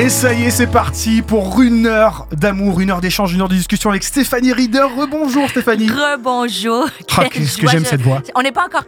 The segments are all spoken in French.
Et ça y est, c'est parti pour une heure d'amour, une heure d'échange, une heure de discussion avec Stéphanie Rieder. Rebonjour Stéphanie. Rebonjour. Ah, qu'est-ce que j'aime cette voix. On n'est pas encore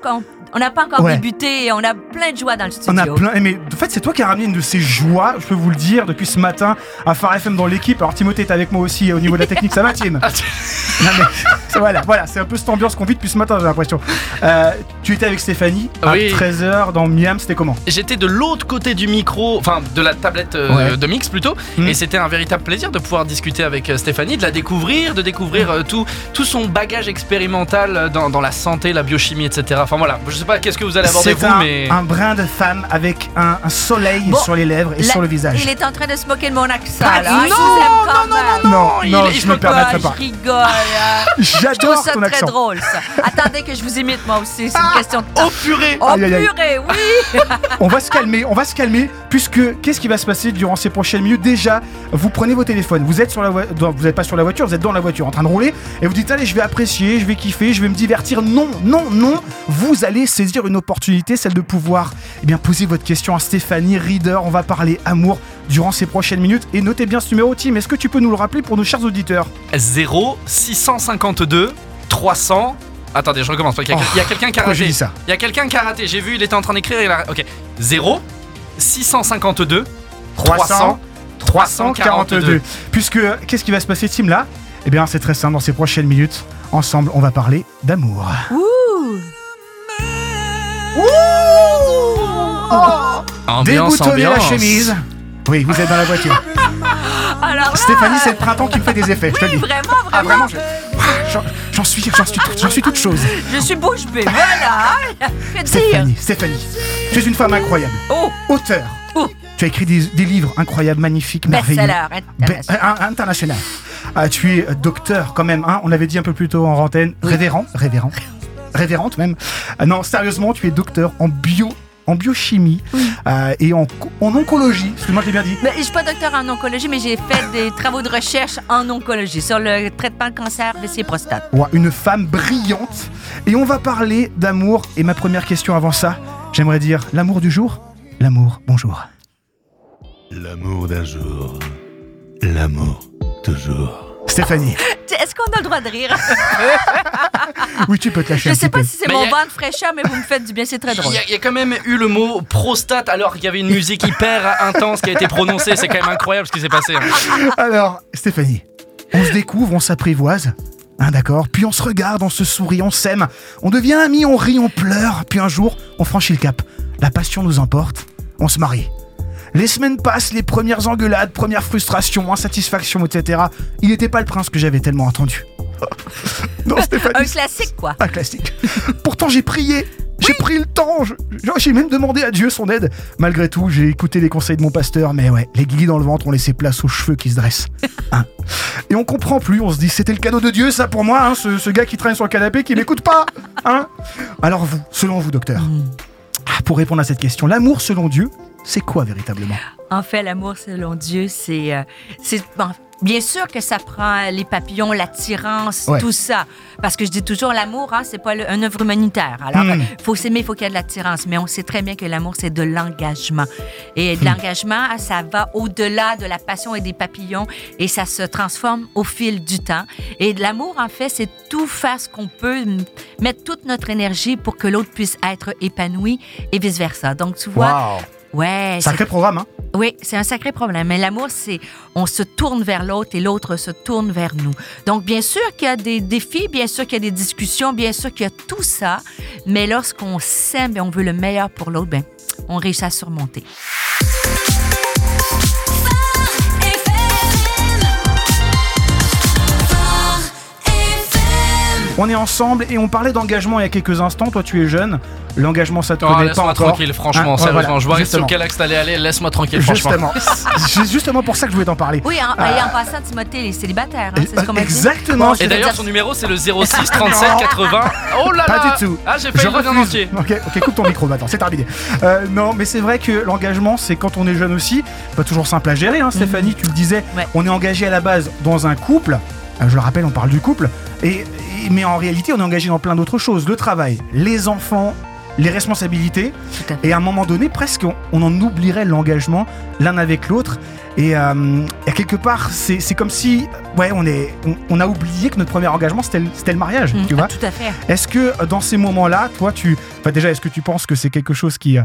on n'a pas encore Ouais. débuté et on a plein de joie dans le studio. On a plein. Mais en fait, c'est toi qui as ramené une de ces joies, je peux vous le dire, depuis ce matin à Phare FM dans l'équipe. Alors Timothée est avec moi aussi au niveau de la technique, ça va Tim Ah, Non, mais, c'est- voilà, voilà, c'est un peu cette ambiance qu'on vit depuis ce matin, j'ai l'impression. Euh, tu étais avec Stéphanie à Oui. 13h dans Miam, c'était comment? J'étais de l'autre côté du micro, enfin de la tablette euh, Ouais. de mix plutôt, Mm. et c'était un véritable plaisir de pouvoir discuter avec euh, Stéphanie, de la découvrir, de découvrir euh, tout, tout son bagage expérimental dans, dans la santé, la biochimie, etc. Enfin voilà, je sais pas qu'est-ce que vous allez aborder C'est vous, un, mais un brin de femme avec un, un soleil Bon, sur les lèvres et La- sur le visage. Il est en train de se moquer de mon accent. Ah, là. non, quand même. Non, il- non, il je me permettrai Ah, pas. Je rigole. J'adore ça ton très accent. drôle, ça. Attendez que je vous imite moi aussi. C'est une question de temps. oh purée Oh, aïe. purée, oui. On va se calmer, on va se calmer, puisque qu'est-ce qui va se passer durant ces prochaines minutes? Déjà, vous prenez vos téléphones, vous êtes sur la vous n'êtes pas sur la voiture, vous êtes dans la voiture en train de rouler, et vous dites allez, je vais apprécier, je vais kiffer, je vais me divertir. Non, non, non, vous allez saisir une opportunité, celle de pouvoir eh bien poser votre question à Stéphanie Reader. On va parler amour durant ces prochaines minutes, et notez bien ce numéro, Tim. Est-ce que tu peux nous le rappeler pour nos chers auditeurs? 0 652 300. Attendez, je recommence. Il y a, Oh, il y a quelqu'un qui a raté. dit ça? Il y a quelqu'un qui a raté. J'ai vu, il était en train d'écrire. Il a... Ok. 0 652 300 342. Puisque qu'est-ce qui va se passer, Tim là? Eh bien, c'est très simple. Dans ces prochaines minutes, ensemble, on va parler d'amour. Ouh. Ambiance, Déboutonner la ambiance. chemise. Oui, vous êtes dans la voiture. Alors là, Stéphanie, c'est le printemps qui me fait des effets, je te le dis. vraiment, vraiment. Ah, vraiment, je- Ah, j'en- j'en suis, j'en suis, j'en suis toute chose. Je suis bouche bée. Voilà. Que dire Stéphanie, Stéphanie, tu es une femme incroyable. Oh, Auteur. Oh. Tu as écrit des, des livres incroyables, magnifiques, merveilleux. best-seller Be- international. Ah, tu es docteur quand même, hein, on l'avait dit un peu plus tôt en antenne. Révérend, révérend, révérente même. Ah, non, sérieusement, tu es docteur en bio, en biochimie euh, et en, en oncologie. Excuse-moi, je l'ai bien dit. Mais je suis pas docteur en oncologie, mais j'ai fait des travaux de recherche en oncologie sur le traitement de cancer de ses prostates. Ouais, une femme brillante. Et on va parler d'amour. Et ma première question avant ça, j'aimerais dire l'amour du jour. L'amour, bonjour. L'amour d'un jour, l'amour toujours. Stéphanie. Est-ce qu'on a le droit de rire? Oui, tu peux te lâcher Je un sais petit pas peu. si c'est mon a- vent de fraîcheur, mais vous me faites du bien, c'est très Il drôle. y, il y a quand même eu le mot prostate alors qu'il y avait une musique hyper intense qui a été prononcée. C'est quand même incroyable ce qui s'est passé. hein. Alors, Stéphanie, on se découvre, on s'apprivoise. Hein, d'accord? Puis on se regarde, on se sourit, on s'aime. On devient amis, on rit, on pleure. Puis un jour, on franchit le cap. La passion nous emporte. On se marie. Les semaines passent, les premières engueulades, premières frustrations, insatisfactions, etc. Il n'était pas le prince que j'avais tellement entendu. non, Stéphanie, Un classique, quoi. un classique. Pourtant, j'ai prié. J'ai pris le temps. J'ai même demandé à Dieu son aide. Malgré tout, j'ai écouté les conseils de mon pasteur. Mais ouais, les guillis dans le ventre ont laissé place aux cheveux qui se dressent. Hein. Et on comprend plus. On se dit, c'était le cadeau de Dieu, ça pour moi, hein, ce, ce gars qui traîne sur le canapé, qui m'écoute pas. Hein Alors vous, selon vous, docteur, ah, pour répondre à cette question, l'amour selon Dieu, c'est quoi véritablement? En fait, l'amour selon Dieu, c'est. euh, bon, bien sûr que ça prend les papillons, l'attirance, Ouais. tout ça. Parce que je dis toujours, l'amour, hein, c'est pas le- un œuvre humanitaire. Alors, Hmm. il faut s'aimer, il faut qu'il y ait de l'attirance. Mais on sait très bien que l'amour, c'est de l'engagement. Et Hmm. de l'engagement, ça va au-delà de la passion et des papillons et ça se transforme au fil du temps. Et de l'amour, en fait, c'est tout faire ce qu'on peut, mettre toute notre énergie pour que l'autre puisse être épanoui et vice-versa. Donc, tu vois, ouais, Sacré programme, hein oui, c'est un sacré problème. Mais l'amour, c'est on se tourne vers l'autre et l'autre se tourne vers nous. Donc, bien sûr qu'il y a des défis, bien sûr qu'il y a des discussions, bien sûr qu'il y a tout ça. Mais lorsqu'on s'aime et on veut le meilleur pour l'autre, ben, on réussit à surmonter. On est ensemble et on parlait d'engagement il y a quelques instants. Toi, tu es jeune. L'engagement, ça te Oh, connaît pas laisse-moi encore. tranquille, franchement, Hein, sérieusement. voilà, je vois sur quel axe t'allais aller. Laisse-moi tranquille, franchement. Justement. C'est justement pour ça que je voulais t'en parler. Oui, en, et en passant, Timothée, il est célibataire. Hein, c'est ce qu'on m'a dit. Exactement. Et d'ailleurs, son numéro, c'est le 06 37 80. Oh là là Pas du tout. Ah, j'ai Je failli refuse. entier. Ok, ok, coupe ton micro maintenant, c'est terminé. Euh, non, mais c'est vrai que l'engagement, c'est quand on est jeune aussi, pas toujours simple à gérer. Hein, Stéphanie, tu le disais, Ouais. on est engagé à la base dans un couple. Euh, Je le rappelle, on parle du couple. Et, et- mais en réalité, on est engagé dans plein d'autres choses. Le travail, les enfants, les responsabilités. À. Et à un moment donné, presque, on, on en oublierait l'engagement l'un avec l'autre. Et, euh, et quelque part, c'est comme si, ouais, on, est, on, on a oublié que notre premier engagement, c'était le, mariage, Mm, tu vois. Tout à fait. Est-ce que euh, dans ces moments-là, toi, tu, déjà, est-ce que tu penses que c'est quelque chose qui,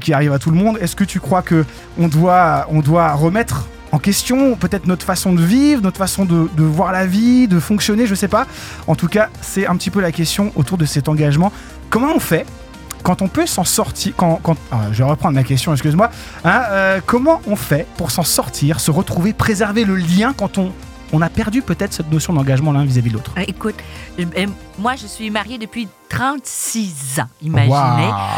qui arrive à tout le monde? Est-ce que tu crois que on doit, on doit remettre en question peut-être notre façon de vivre, notre façon de, voir la vie, de fonctionner, je sais pas. En tout cas, c'est un petit peu la question autour de cet engagement. Comment on fait quand on peut s'en sortir, quand, ah, je vais reprendre ma question, excuse-moi. Hein, euh, comment on fait pour s'en sortir, se retrouver, préserver le lien quand on, on a perdu peut-être cette notion d'engagement l'un vis-à-vis de l'autre? Euh, Écoute, moi, je suis mariée depuis 36 ans, imaginez.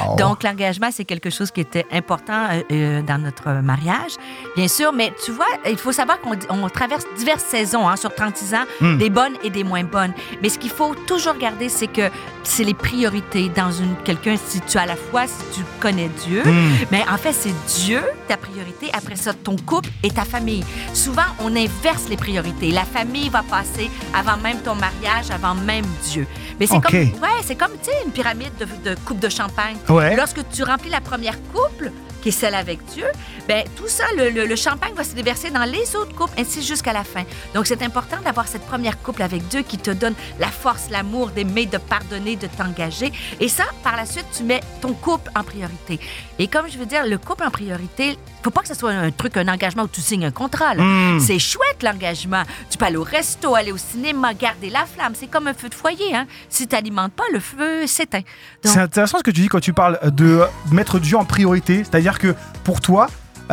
Wow. Donc, l'engagement, c'est quelque chose qui était important euh, euh, dans notre mariage, bien sûr. Mais tu vois, il faut savoir qu'on on traverse diverses saisons hein, sur 36 ans, Hmm. des bonnes et des moins bonnes. Mais ce qu'il faut toujours garder, c'est que c'est les priorités dans une quelqu'un. Si tu as la foi, si tu connais Dieu, Hmm. mais en fait, c'est Dieu ta priorité. Après ça, ton couple et ta famille. Souvent, on inverse les priorités. La famille va passer avant même ton mariage, avant même Dieu. Mais c'est comme, ouais, c'est comme, tu sais, une pyramide de, de coupe de champagne. Ouais. Lorsque tu remplis la première couple, qui est celle avec Dieu, ben tout ça, le, le- le champagne va se déverser dans les autres couples, ainsi jusqu'à la fin. Donc, c'est important d'avoir cette première couple avec Dieu qui te donne la force, l'amour d'aimer, de pardonner, de t'engager. Et ça, par la suite, tu mets ton couple en priorité. Et comme je veux dire, le couple en priorité, faut pas que ce soit un truc, un engagement où tu signes un contrat. Hmm. C'est chouette l'engagement. Tu peux aller au resto, aller au cinéma, garder la flamme. C'est comme un feu de foyer. Hein? Si tu n'alimentes pas, le feu s'éteint. Donc- C'est intéressant ce que tu dis quand tu parles de mettre Dieu en priorité. C'est-à-dire que pour toi,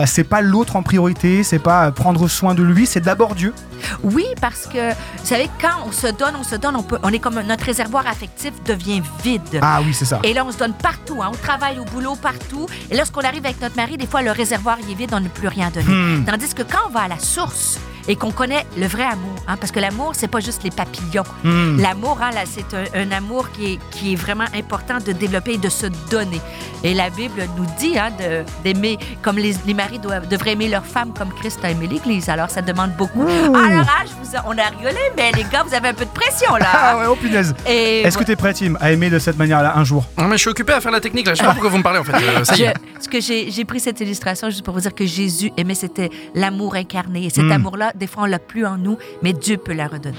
c'est pas l'autre en priorité, c'est pas euh, prendre soin de lui, c'est d'abord Dieu. Oui, parce que, vous savez, quand on se donne, on se donne, on, peut, on est comme notre réservoir affectif devient vide. Ah oui, c'est ça. Et là, on se donne partout, hein, au travail, au boulot, partout. Et lorsqu'on arrive avec notre mari, des fois, le réservoir il est vide, on n'a plus rien donné. Hmm. Tandis que quand on va à la source et qu'on connaît le vrai amour, hein, parce que l'amour, c'est pas juste les papillons. Hmm. L'amour, hein, là, c'est un, un amour qui est, qui est vraiment important de développer et de se donner. Et la Bible nous dit hein, de- d'aimer, comme les, les maris doivent, devraient aimer leur femme comme Christ a aimé l'Église. Alors, ça demande beaucoup. Ouh. Alors, ah, je vous a- on a rigolé, mais les gars, vous avez un peu de pression, Ah là. ouais, oh punaise. Et Est-ce que t'es prêt, Tim, à aimer de cette manière-là un jour? Non, mais je suis occupé à faire la technique là. Je sais pas pourquoi vous me parlez en fait. Euh, ça y est. Je- ce que j'ai j'ai pris cette illustration juste pour vous dire que Jésus aimait, c'était l'amour incarné. Et cet Mm. amour-là, des fois, on l'a plus en nous, mais Dieu peut la redonner.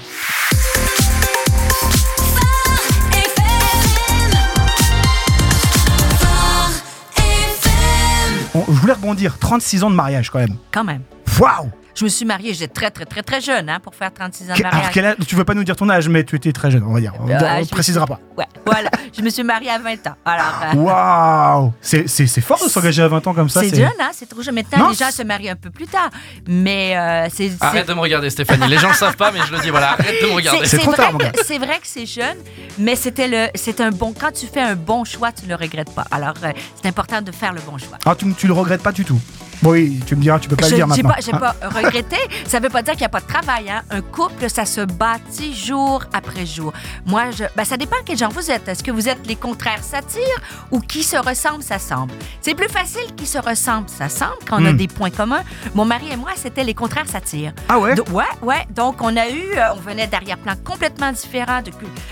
On- Je voulais rebondir, 36 ans de mariage quand même. Quand même. Waouh Je me suis mariée, j'étais très, très, très, très jeune hein, pour faire 36 ans de Alors, mariage. quel âge- tu veux pas nous dire ton âge, mais tu étais très jeune, on va dire. On Euh, ne précisera suis- pas. Ouais, voilà. je me suis mariée à 20 ans. Alors, euh, Waouh C'est c'est- fort de s'engager à 20 ans comme ça. c'est jeune, hein? C'est trop jeune. Maintenant, Non, les gens se marient un peu plus tard. Mais euh, c'est. Arrête de me regarder, Stéphanie. Les gens le savent pas, mais je le dis. Voilà, arrête de me regarder. C'est trop vrai tard, mon que- gars. C'est vrai que c'est jeune, mais c'était le, c'est un bon. Quand tu fais un bon choix, tu ne le regrettes pas. Alors, euh, c'est important de faire le bon choix. Ah, tu, tu le regrettes pas du tout Bon, Oui, tu me diras, tu peux pas Je le dire maintenant. pas, j'ai Hein pas regretté. Ça veut pas dire qu'il n'y a pas de travail. Hein. Un couple, ça se bâtit jour après jour. Moi, je, ben, ça dépend quel genre vous êtes. Est-ce que vous êtes les contraires s'attirent ou qui se ressemblent s'assemblent? C'est plus facile qui se ressemblent s'assemblent quand on a Hmm. des points communs. Mon mari et moi, c'était les contraires s'attirent. Ah ouais? Do- ouais, ouais. Donc, on a eu, euh, on venait d'arrière-plans complètement différents, de,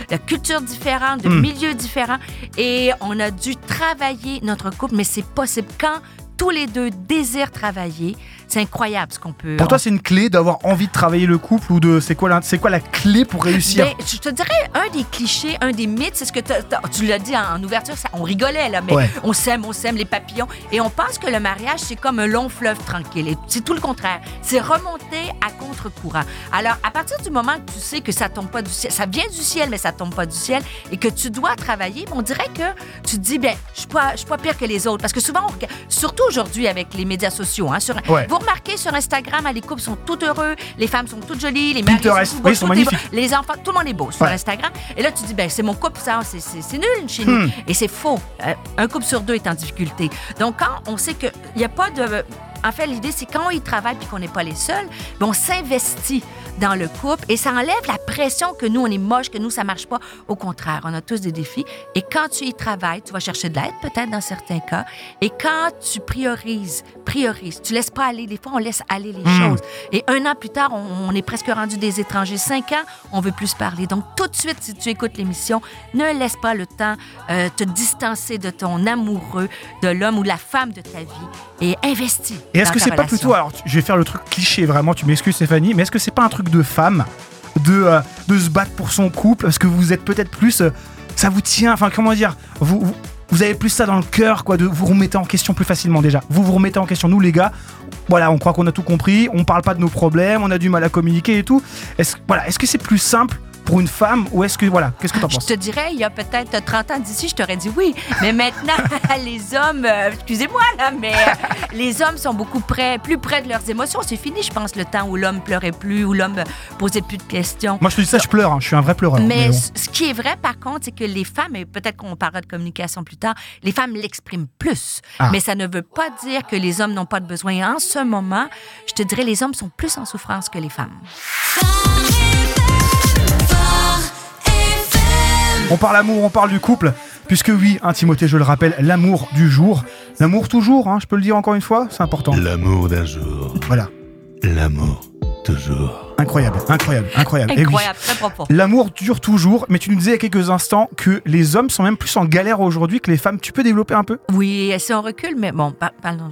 de cultures différentes, de Hmm. milieux différents. Et on a dû travailler notre couple, mais c'est possible quand tous les deux désirent travailler. C'est incroyable ce qu'on peut. Pour toi, c'est une clé d'avoir envie de travailler le couple ou de. C'est quoi, la- quoi la clé pour réussir? Ben, je te dirais, un des clichés, un des mythes, c'est ce que tu l'as dit en, en ouverture, ça- on rigolait, là, mais Ouais. on s'aime, on s'aime les papillons. Et on pense que le mariage, c'est comme un long fleuve tranquille. Et c'est tout le contraire. C'est remonter à contre-courant. Alors, à partir du moment que tu sais que ça tombe pas du ciel, ça vient du ciel, mais ça tombe pas du ciel, et que tu dois travailler, on dirait que tu te dis, ben, je suis pas, pas pire que les autres. Parce que souvent, on surtout aujourd'hui avec les médias sociaux, hein, sur, Ouais. vous remarquez sur Instagram, hein, les couples sont tout heureux, les femmes sont toutes jolies, les maris sont tout beaux, sont tout est. Les enfants, tout le monde est beau sur Ouais. Instagram. Et là, tu dis, ben, c'est mon couple, ça, c'est- c'est c'est nul chez nous. Hmm. Et c'est faux. Euh, un couple sur deux est en difficulté. Donc, quand on sait qu'il n'y a pas de. En fait, l'idée, c'est quand ils travaillent puis qu'on n'est pas les seuls, ben, on s'investit dans le couple et ça enlève la pression que nous, on est moche, que nous, ça marche pas. Au contraire, on a tous des défis. Et quand tu y travailles, tu vas chercher de l'aide, peut-être dans certains cas. Et quand tu priorises, priorises, tu laisses pas aller. Des fois, on laisse aller les choses. Et un an plus tard, on, on est presque rendu des étrangers. Cinq ans, on veut plus parler. Donc, tout de suite, si tu écoutes l'émission, ne laisse pas le temps euh, te distancer de ton amoureux, de l'homme ou de la femme de ta vie et investis. Et est-ce que c'est pas plutôt, alors je vais faire le truc cliché vraiment, tu m'excuses Stéphanie, mais est-ce que c'est pas un truc de femme de, euh, de se battre pour son couple? Parce que vous êtes peut-être plus, euh, ça vous tient, enfin comment dire, vous, vous, vous avez plus ça dans le cœur quoi, de vous remettez en question plus facilement déjà. Vous vous remettez en question, nous les gars, voilà, on croit qu'on a tout compris, on parle pas de nos problèmes, on a du mal à communiquer et tout. Est-ce voilà, est-ce que c'est plus simple pour une femme ou est-ce que voilà, qu'est-ce que t'en Je penses te dirais, il y a peut-être 30 ans d'ici, je t'aurais dit oui. Mais maintenant, les hommes, euh, excusez-moi, là, mais euh, les hommes sont beaucoup près, plus près de leurs émotions. C'est fini, je pense, le temps où l'homme pleurait plus, où l'homme posait plus de questions. Moi je te dis ça, je pleure, hein, je suis un vrai pleureur. Mais bon. ce qui est vrai, par contre, c'est que les femmes, et peut-être qu'on parlera de communication plus tard, les femmes l'expriment plus. Ah. Mais ça ne veut pas dire que les hommes n'ont pas de besoin. Et en ce moment, je te dirais, les hommes sont plus en souffrance que les femmes. On parle amour, on parle du couple, puisque oui, hein, Timothée, je le rappelle, l'amour du jour, l'amour toujours, hein, je peux le dire encore une fois, c'est important. L'amour d'un jour, Voilà, l'amour toujours. Incroyable, incroyable, incroyable. Oui, Incroyable, très profond. L'amour dure toujours, mais tu nous disais il y a quelques instants que les hommes sont même plus en galère aujourd'hui que les femmes. Tu peux développer un peu? Oui, si on recule, mais bon, par- pardon.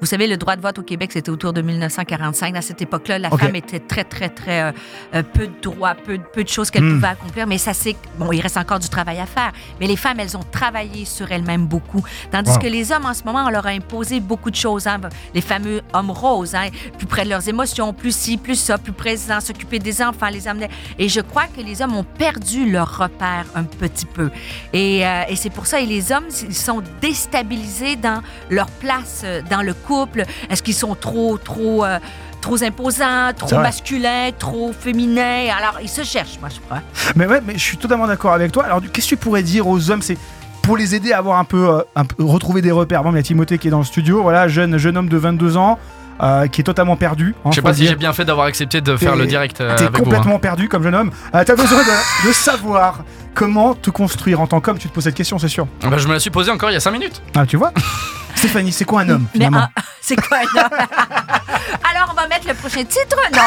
Vous savez, le droit de vote au Québec, c'était autour de 1945. À cette époque-là, la femme était très, très, très euh, euh, peu de droits, peu, peu de choses qu'elle Hmm. pouvait accomplir. Mais ça, c'est bon, il reste encore du travail à faire. Mais les femmes, elles ont travaillé sur elles-mêmes beaucoup, tandis Wow. que les hommes, en ce moment, on leur a imposé beaucoup de choses. hein. Les fameux hommes roses, hein, plus près de leurs émotions, plus ci, plus ça, plus présents, s'occuper des enfants, les amener. Et je crois que les hommes ont perdu leur repère un petit peu. Et, euh, et c'est pour ça, et les hommes, ils sont déstabilisés dans leur place euh, dans le couple. Est-ce qu'ils sont trop, trop, euh, trop imposants, C'est trop vrai. masculins, trop féminins? Alors, ils se cherchent, moi, je crois. Mais ouais, mais je suis totalement d'accord avec toi. Alors, qu'est-ce que tu pourrais dire aux hommes? C'est pour les aider à avoir un peu, euh, un peu- retrouver des repères. Bon, il y a Timothée qui est dans le studio, voilà, jeune, jeune homme de 22 ans. Euh, qui est totalement perdu. hein, Je sais pas si j'ai bien fait d'avoir accepté de faire le direct euh, T'es avec vous. hein. complètement perdu comme jeune homme. Euh, T'as besoin de, de savoir comment te construire en tant qu'homme. Tu te poses cette question, c'est sûr. Bah, je me la suis posée encore il y a 5 minutes. Ah, tu vois Stéphanie, c'est quoi un homme Mais finalement ah, c'est quoi un homme? Alors, on va mettre le prochain titre? Non.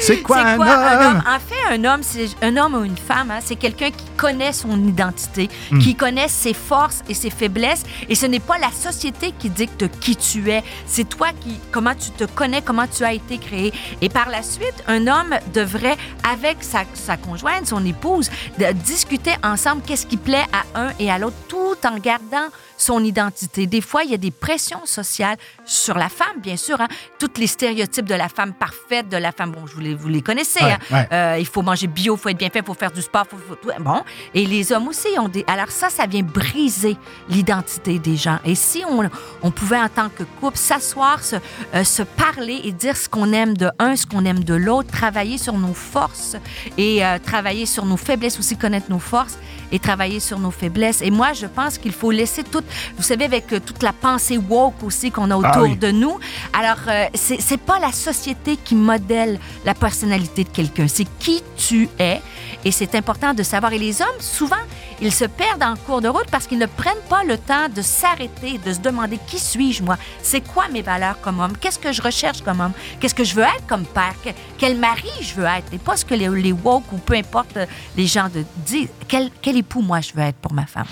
C'est quoi, C'est un, quoi homme? En fait, un homme, c'est un homme ou une femme, hein, c'est quelqu'un qui connaît son identité, Hmm. qui connaît ses forces et ses faiblesses. Et ce n'est pas la société qui dicte qui tu es. C'est toi qui, comment tu te connais, comment tu as été créé. Et par la suite, un homme devrait, avec sa, sa conjointe, son épouse, de discuter ensemble qu'est-ce qui plaît à un et à l'autre, tout en gardant son identité. Des fois, il y a des pressions sociales sur la femme, bien sûr. Hein? Tous les stéréotypes de la femme parfaite, de la femme, bon, je vous les, vous les connaissez. Ouais, hein? ouais. Euh, il faut manger bio, il faut être bien fait, il faut faire du sport, faut, faut tout. Bon. Et les hommes aussi ont des. Alors, ça, ça vient briser l'identité des gens. Et si on, on pouvait, en tant que couple, s'asseoir, se, euh, se parler et dire ce qu'on aime de un, ce qu'on aime de l'autre, travailler sur nos forces et euh, travailler sur nos faiblesses, aussi connaître nos forces et travailler sur nos faiblesses. Et moi, je pense qu'il faut laisser toute, vous savez, avec euh, toute la pensée woke aussi qu'on a autour Ah oui. de nous. Alors, c'est c'est pas la société qui modèle la personnalité de quelqu'un, c'est qui tu es. Et c'est important de savoir. Et les hommes, souvent, ils se perdent en cours de route parce qu'ils ne prennent pas le temps de s'arrêter, de se demander qui suis-je moi, c'est quoi mes valeurs comme homme, qu'est-ce que je recherche comme homme, qu'est-ce que je veux être comme père, Que- quel mari je veux être, et pas ce que les, les woke ou peu importe euh, les gens de disent, quel, quel époux moi je veux être pour ma femme?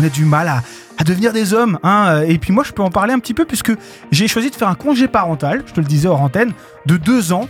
on a du mal à, devenir des hommes. Hein. Et puis moi, je peux en parler un petit peu puisque j'ai choisi de faire un congé parental, je te le disais hors antenne, de deux ans.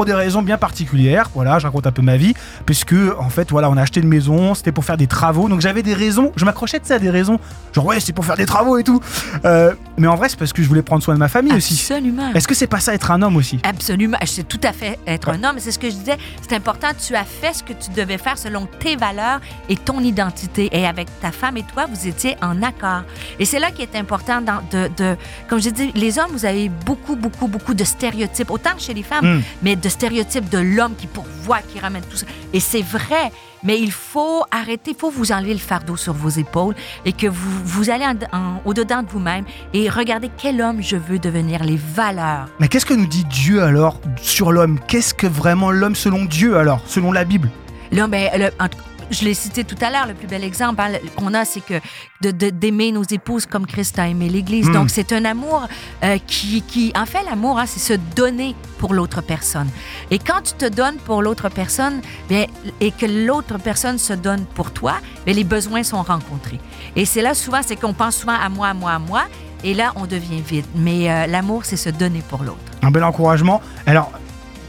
Pour des raisons bien particulières, voilà, je raconte un peu ma vie, puisque en fait, voilà, on a acheté une maison, c'était pour faire des travaux, donc j'avais des raisons, je m'accrochais de ça à des raisons, genre ouais, c'est pour faire des travaux et tout. Euh, mais en vrai, c'est parce que je voulais prendre soin de ma famille aussi. Absolument. Est-ce que c'est pas ça être un homme aussi? Absolument. C'est tout à fait être un homme. C'est ce que je disais. C'est important. Tu as fait ce que tu devais faire selon tes valeurs et ton identité. Et avec ta femme et toi, vous étiez en accord. Et c'est là qui est important dans- de, de- comme je dis, les hommes, vous avez beaucoup, beaucoup, beaucoup de stéréotypes, autant chez les femmes, Mm. mais de stéréotypes de l'homme qui pourvoit, qui ramène tout ça. Et c'est vrai. Mais il faut arrêter, il faut vous enlever le fardeau sur vos épaules et que vous, vous allez en- en- au-dedans de vous-même et regardez quel homme je veux devenir, les valeurs. Mais qu'est-ce que nous dit Dieu alors sur l'homme? Qu'est-ce que vraiment l'homme selon Dieu alors, selon la Bible? Là, ben, le- en tout- je l'ai cité tout à l'heure, le plus bel exemple hein, qu'on a, c'est que de- de- d'aimer nos épouses comme Christ a aimé l'Église. Mm. Donc, c'est un amour euh, qui, qui, en fait, l'amour, hein, c'est se donner pour l'autre personne. Et quand tu te donnes pour l'autre personne, bien, et que l'autre personne se donne pour toi, bien, les besoins sont rencontrés. Et c'est là souvent, c'est qu'on pense souvent à moi, à moi, à moi, et là, on devient vide. Mais euh, l'amour, c'est se donner pour l'autre. Un bel encouragement. Alors,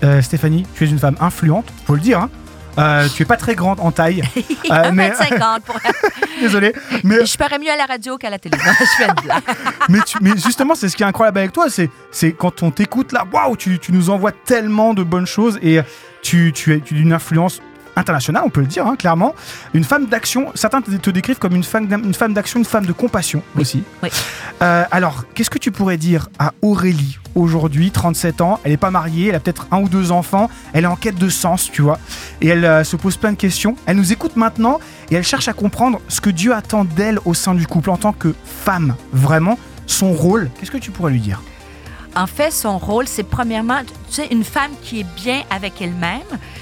euh, Stéphanie, tu es une femme influente, faut le dire. Hein Euh, tu es pas très grande en taille, Euh, mais- 1,50 pour... désolé. Mais, Je parais mieux à la radio qu'à la télé. Non, je fais une blague. mais, tu- mais justement, c'est ce qui est incroyable avec toi, c'est, quand on t'écoute là, waouh, tu, tu nous envoies tellement de bonnes choses et tu, tu es d'une influence internationale, on peut le dire hein, clairement. Une femme d'action, certains te, te décrivent comme une femme, d'am- une femme d'action, une femme de compassion aussi. oui. Euh, alors, qu'est-ce que tu pourrais dire à Aurélie aujourd'hui, 37 ans Elle n'est pas mariée, elle a peut-être un ou deux enfants, elle est en quête de sens, tu vois, et elle euh, se pose plein de questions. Elle nous écoute maintenant et elle cherche à comprendre ce que Dieu attend d'elle au sein du couple en tant que femme, vraiment son rôle. Qu'est-ce que tu pourrais lui dire? En fait, son rôle, c'est premièrement, tu sais, une femme qui est bien avec elle-même,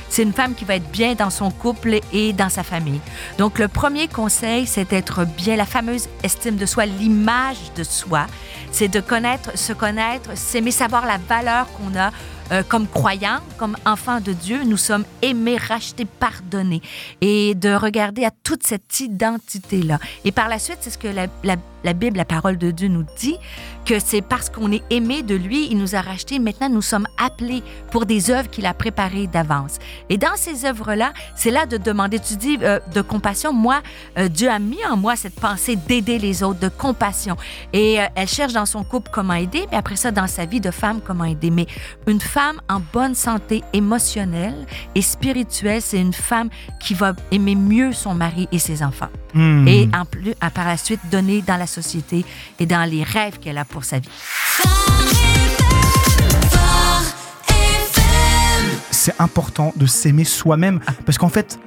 c'est une femme qui va être bien dans son couple et dans sa famille. Donc, le premier conseil, c'est d'être bien, la fameuse estime de soi, l'image de soi. C'est de connaître, se connaître, s'aimer, savoir la valeur qu'on a euh, comme croyant, comme enfant de Dieu. Nous sommes aimés, rachetés, pardonnés. Et de regarder à toute cette identité-là. Et par la suite, c'est ce que la, Bible, la parole de Dieu nous dit, que c'est parce qu'on est aimé de lui, il nous a rachetés. Maintenant, nous sommes appelés pour des œuvres qu'il a préparées d'avance. Et dans ces œuvres-là, c'est là de demander, tu dis, euh, de compassion. Moi, euh, Dieu a mis en moi cette pensée d'aider les autres, de compassion. Et euh, elle cherche dans son couple comment aider, mais après ça, dans sa vie de femme, comment aider. Mais une en bonne santé émotionnelle et spirituelle, c'est une femme qui va aimer mieux son mari et ses enfants. Hmm. Et en plus, à- par la suite, donner dans la société et dans les rêves qu'elle a pour sa vie. c'est important de s'aimer soi-même parce qu'en fait,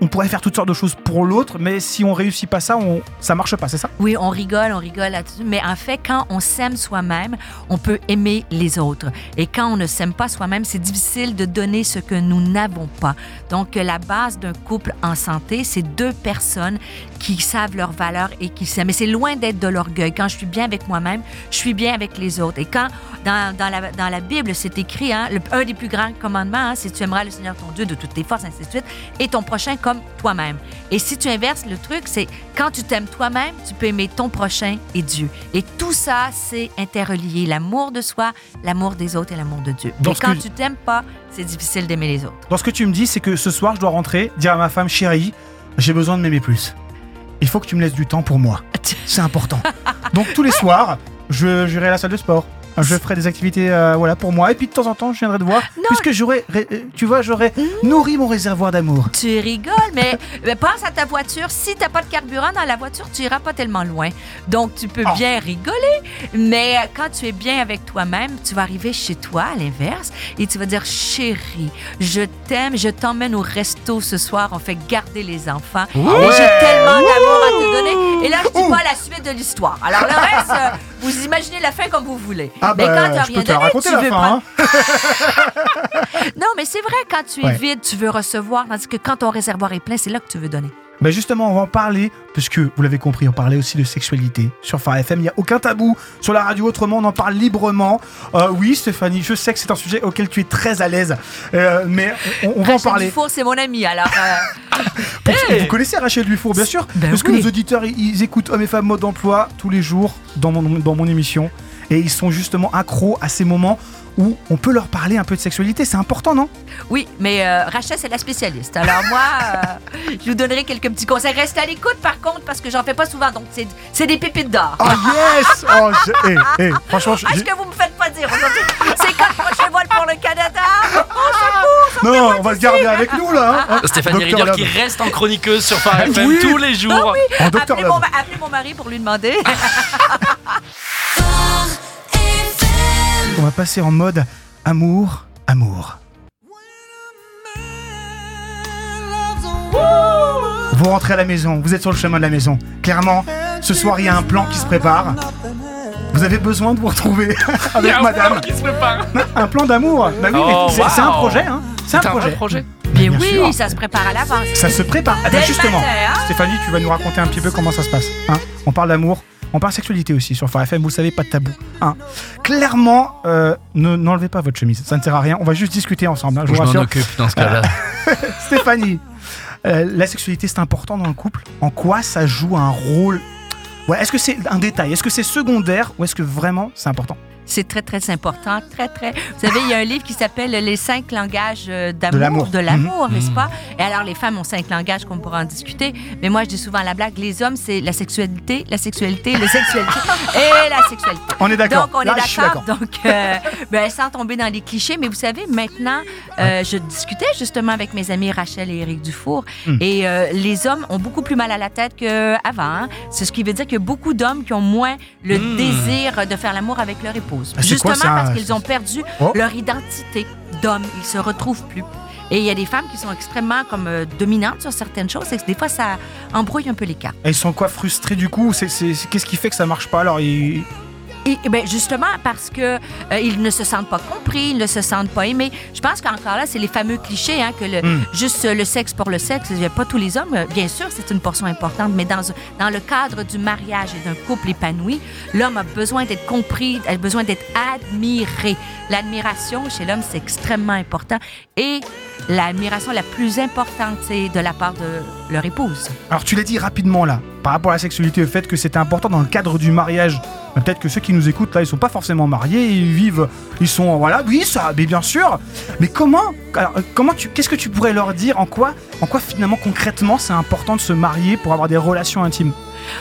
on pourrait faire toutes sortes de choses pour l'autre, mais si on réussit pas ça, on, ça marche pas, c'est ça? Oui, on rigole, on rigole là-dessus, mais en fait, quand on s'aime soi-même, on peut aimer les autres. Et quand on ne s'aime pas soi-même, c'est difficile de donner ce que nous n'avons pas. Donc, la base d'un couple en santé, c'est deux personnes qui savent leurs valeurs et qui s'aiment. Mais c'est loin d'être de l'orgueil. Quand je suis bien avec moi-même, je suis bien avec les autres. Et quand, dans, la, Bible, c'est écrit, hein, un des plus grands commandements, hein, c'est tu aimeras le Seigneur ton Dieu de toutes tes forces, ainsi de suite, et ton prochain comme toi-même. Et si tu inverses le truc, c'est quand tu t'aimes toi-même, tu peux aimer ton prochain et Dieu. Et tout ça, c'est interrelié. L'amour de soi, l'amour des autres et l'amour de Dieu. Ce quand que- tu t'aimes pas, c'est difficile d'aimer les autres. Dans ce que tu me dis, c'est que ce soir, je dois rentrer, dire à ma femme chérie, j'ai besoin de m'aimer plus. Il faut que tu me laisses du temps pour moi. C'est important. Donc tous les soirs, je j'irai à la salle de sport. Je ferai des activités euh, voilà pour moi et puis de temps en temps je viendrai te voir Non. puisque j'aurai ré- euh, tu vois j'aurai nourri mon réservoir d'amour. Tu rigoles, mais, mais pense à ta voiture. Si tu n'as pas de carburant dans la voiture, tu iras pas tellement loin. Donc, tu peux Oh. bien rigoler, mais quand tu es bien avec toi-même, tu vas arriver chez toi, à l'inverse, et tu vas dire Chérie, je t'aime, je t'emmène au resto ce soir, on fait garder les enfants. Et j'ai tellement d'amour à te donner. Et là, je dis pas la suite de l'histoire. Alors, le reste, euh, vous imaginez la fin comme vous voulez. Ah mais bah, quand te la donné, tu veux fin. prendre- hein. Non, mais c'est vrai, quand tu es Ouais. vide, tu veux recevoir, tandis que quand ton réservoir est plein, c'est là que tu veux donner. Bah justement, on va en parler, puisque vous l'avez compris, on parlait aussi de sexualité sur Phare FM. Il n'y a aucun tabou sur la radio, autrement, on en parle librement. Euh, oui, Stéphanie, je sais que c'est un sujet auquel tu es très à l'aise, euh, mais on, on va en Rachel parler. Dufour, c'est mon ami, alors. euh, Pour- Hey Vous connaissez Rachel Dufour, bien sûr, Ben parce que nos auditeurs, ils, écoutent Hommes et Femmes Mode d'Emploi tous les jours dans mon, dans mon émission, et ils sont justement accros à ces moments où on peut leur parler un peu de sexualité. C'est important, non? Oui, mais euh, Rachel, c'est la spécialiste. Alors, moi, euh, je vous donnerai quelques petits conseils. Restez à l'écoute, par contre, parce que j'en fais pas souvent, donc c'est des pépites d'or. Oh yes Oh, je- eh, eh, franchement, je- Ah, ce que vous me faites pas dire aujourd'hui, c'est quand le prochain vol pour le Canada? non, non, on va se garder avec nous là. hein. Stéphanie Docteur Rivière qui Lab. reste en chroniqueuse sur Phare FM Oui. tous les jours. En Docteur Appelez mon, appelez mon mari pour lui demander. On va passer en mode amour, amour. Vous rentrez à la maison, vous êtes sur le chemin de la maison. Clairement, ce soir, il y a un plan qui se prépare. Vous avez besoin de vous retrouver Il y a avec un madame. plan qui se prépare. Un plan d'amour. Bah oui, mais Oh, c'est c'est un projet, hein. C'est un vrai projet. projet. Mais Bien oui, sûr. ça se prépare à l'avance. Ça se prépare. Ah, bah, le justement, hein. Stéphanie, tu vas nous raconter un petit peu comment ça se passe. hein. on parle d'amour, on parle sexualité aussi sur Phare FM, vous le savez, pas de tabou. hein. Clairement, euh, ne- n'enlevez pas votre chemise, ça ne sert à rien. On va juste discuter ensemble, hein, je vous Je m'en occupe dans ce cas-là. Stéphanie, euh, la sexualité c'est important dans le couple. En quoi ça joue un rôle? Ouais, est-ce que c'est un détail? Est-ce que c'est secondaire ou est-ce que vraiment c'est important? C'est très, très important. Très, très. Vous savez, il y a un livre qui s'appelle Les cinq langages euh, d'amour. De l'amour, n'est-ce Mhm. pas? Et alors, les femmes ont cinq langages qu'on pourra en discuter. Mais moi, je dis souvent la blague, les hommes, c'est la sexualité, la sexualité, la sexualité et la sexualité. On est d'accord. Donc, on Là, est d'accord. Donc, euh, ben, sans tomber dans les clichés, mais vous savez, maintenant, euh, je discutais justement avec mes amis Rachel et Éric Dufour, Hmm. et euh, les hommes ont beaucoup plus mal à la tête qu'avant. Hein? C'est ce qui veut dire qu'il y a beaucoup d'hommes qui ont moins le Hmm. désir de faire l'amour avec leur épouse. Ah, Justement quoi ça? parce qu'ils ont perdu Oh. leur identité d'homme. Ils se retrouvent plus. Et il y a des femmes qui sont extrêmement comme euh, dominantes sur certaines choses, et que des fois, ça embrouille un peu les cartes. Ils sont quoi frustrés du coup? Qu'est-ce qui fait que ça marche pas? Alors ils- Et, et ben justement parce que euh, ils ne se sentent pas compris, ils ne se sentent pas aimés. Je pense qu'encore là, c'est les fameux clichés hein, que le, Mm. juste euh, le sexe pour le sexe, il y a pas tous les hommes. Bien sûr, c'est une portion importante, mais dans dans le cadre du mariage et d'un couple épanoui, l'homme a besoin d'être compris, a besoin d'être admiré. L'admiration chez l'homme, c'est extrêmement important et l'admiration la plus importante, c'est de la part de leur épouse. Alors tu l'as dit rapidement là, par rapport à la sexualité, le fait que c'était important dans le cadre du mariage. Peut-être que ceux qui nous écoutent là, ils sont pas forcément mariés, ils vivent, ils sont voilà, oui ça, mais bien sûr. Mais comment, euh, comment tu, qu'est-ce que tu pourrais leur dire? En quoi, en quoi finalement concrètement c'est important de se marier pour avoir des relations intimes?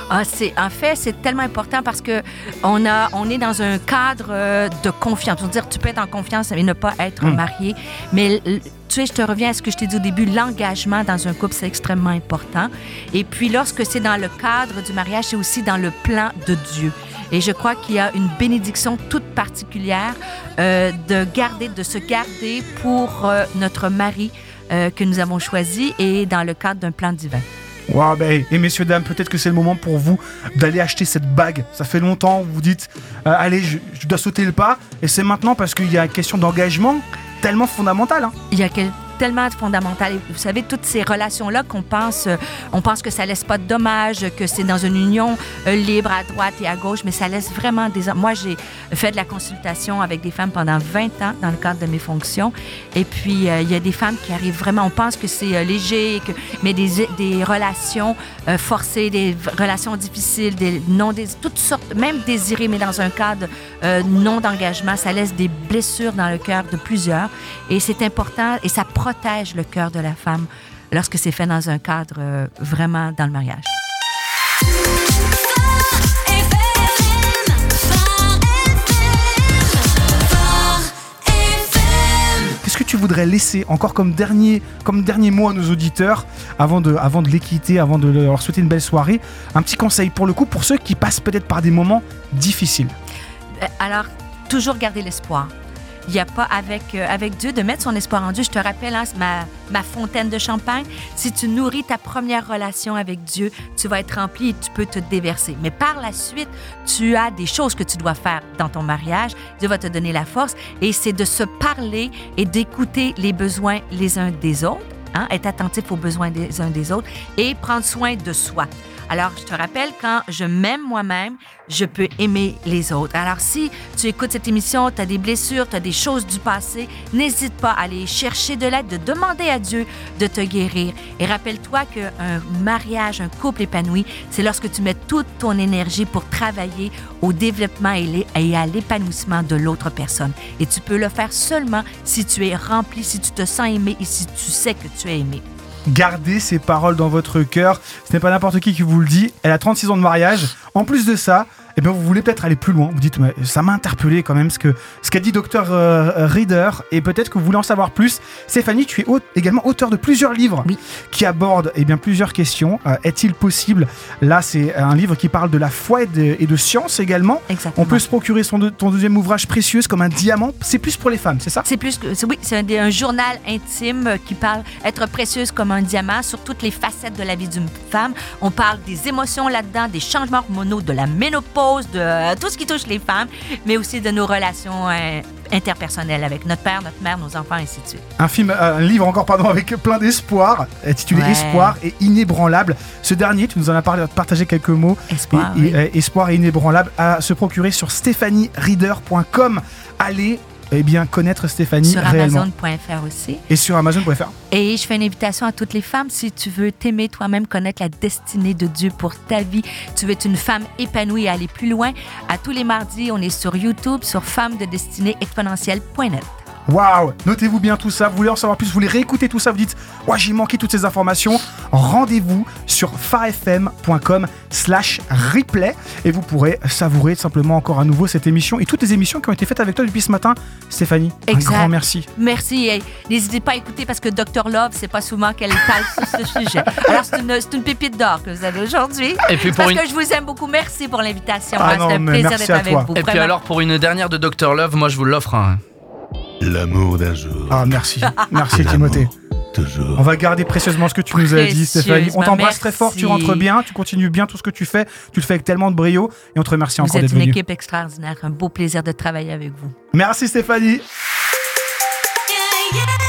Ah, c'est en fait c'est tellement important parce que on a on est dans un cadre euh, de confiance. On veut dire tu peux être en confiance et ne pas être Mm. marié, mais tu sais, je te reviens à ce que je t'ai dit au début, l'engagement dans un couple, c'est extrêmement important. Et puis, lorsque c'est dans le cadre du mariage, c'est aussi dans le plan de Dieu. Et je crois qu'il y a une bénédiction toute particulière euh, de garder, de se garder pour euh, notre mari euh, que nous avons choisi et dans le cadre d'un plan divin. Wow, ben, et messieurs dames, peut-être que c'est le moment pour vous d'aller acheter cette bague. Ça fait longtemps, vous vous dites, euh, allez, je, je dois sauter le pas, et c'est maintenant parce qu'il y a une question d'engagement tellement fondamentale. hein. Il y a quel- tellement fondamental. Vous savez, toutes ces relations-là qu'on pense, euh, on pense que ça laisse pas de dommages, que c'est dans une union euh, libre à droite et à gauche, mais ça laisse vraiment des... Moi, j'ai fait de la consultation avec des femmes pendant 20 ans dans le cadre de mes fonctions. Et puis, euh, il y a des femmes qui arrivent vraiment, on pense que c'est léger, que, mais des, des relations forcées, des relations difficiles, des non dés- toutes sortes, même désirées, mais dans un cadre non d'engagement, ça laisse des blessures dans le cœur de plusieurs. Et c'est important et ça le cœur de la femme lorsque c'est fait dans un cadre euh, vraiment dans le mariage. Qu'est-ce que tu voudrais laisser encore comme dernier, comme dernier mot à nos auditeurs avant de, avant de les quitter, avant de leur souhaiter une belle soirée? Un petit conseil pour le coup, pour ceux qui passent peut-être par des moments difficiles. Euh, Alors, toujours garder l'espoir. Il n'y a pas avec, euh, avec Dieu de mettre son espoir en Dieu. Je te rappelle, hein, ma, ma fontaine de champagne. Si tu nourris ta première relation avec Dieu, tu vas être rempli et tu peux te déverser. Mais par la suite, tu as des choses que tu dois faire dans ton mariage. Dieu va te donner la force et c'est de se parler et d'écouter les besoins les uns des autres. Hein, être attentif aux besoins des uns des autres et prendre soin de soi. Alors, je te rappelle, quand je m'aime moi-même, je peux aimer les autres. Alors, si tu écoutes cette émission, tu as des blessures, tu as des choses du passé, n'hésite pas à aller chercher de l'aide, de demander à Dieu de te guérir. Et rappelle-toi qu'un mariage, un couple épanoui, c'est lorsque tu mets toute ton énergie pour travailler au développement et à l'épanouissement de l'autre personne. Et tu peux le faire seulement si tu es rempli, si tu te sens aimé et si tu sais que tu es aimé. Gardez ces paroles dans votre cœur. Ce n'est pas n'importe qui qui vous le dit. Elle a 36 ans de mariage. En plus de ça, et bien vous voulez peut-être aller plus loin. Vous dites, mais ça m'a interpellé quand même ce que ce qu'a dit Dr euh, Reader, et peut-être que vous voulez en savoir plus. Stéphanie, tu es au- également auteur de plusieurs livres Oui. qui abordent eh bien plusieurs questions. Euh, Est-il possible? Là, c'est un livre qui parle de la foi et de, et de science également. Exactement. On peut se procurer son ton deuxième ouvrage précieux comme un diamant. C'est plus pour les femmes, c'est ça? C'est plus que oui, c'est un, un journal intime euh, qui parle être précieuse comme un diamant sur toutes les facettes de la vie d'une femme. On parle des émotions là-dedans, des changements hormonaux, de la ménopause, de euh, tout ce qui touche les femmes, mais aussi de nos relations euh, interpersonnelles avec notre père, notre mère, nos enfants, et ainsi de suite. Un film, euh, un livre encore pardon avec plein d'espoir, intitulé Ouais. Espoir et inébranlable. Ce dernier, tu nous en as parlé, partagé quelques mots. Espoir. Et- oui. et, Espoir et inébranlable à se procurer sur stéphaniereader.com. Allez, eh bien connaître Stéphanie sur réellement. Amazon.fr aussi. Et sur Amazon.fr. Et je fais une invitation à toutes les femmes. Si tu veux t'aimer toi-même, connaître la destinée de Dieu pour ta vie, tu veux être une femme épanouie et aller plus loin, à tous les mardis, on est sur YouTube, sur Femmes de Destinée Exponentielle.net. Waouh Notez-vous bien tout ça. Vous voulez en savoir plus, vous voulez réécouter tout ça, vous dites Ouais, j'ai manqué toutes ces informations. Rendez-vous sur farfm.com slash replay et vous pourrez savourer simplement encore à nouveau cette émission et toutes les émissions qui ont été faites avec toi depuis ce matin. Stéphanie, Exact. un grand merci. Merci. et N'hésitez pas à écouter parce que Dr. Love, c'est pas souvent qu'elle parle sur ce sujet. Alors, c'est une, c'est une pépite d'or que vous avez aujourd'hui. Et puis pour Parce une... que je vous aime beaucoup. Merci pour l'invitation. Ah non, C'était un mais plaisir merci d'être à avec toi. vous. Et puis alors pour une dernière de Dr Love, moi je vous l'offre. hein. L'amour d'un jour. Ah, merci. Merci, Timothée. Toujours. On va garder précieusement ce que tu nous as dit, Stéphanie. On t'embrasse très fort, tu rentres bien, tu continues bien tout ce que tu fais. Tu le fais avec tellement de brio et on te remercie Vous encore êtes d'être une venu. équipe extraordinaire. Un beau plaisir de travailler avec vous. Merci, Stéphanie. Yeah, yeah.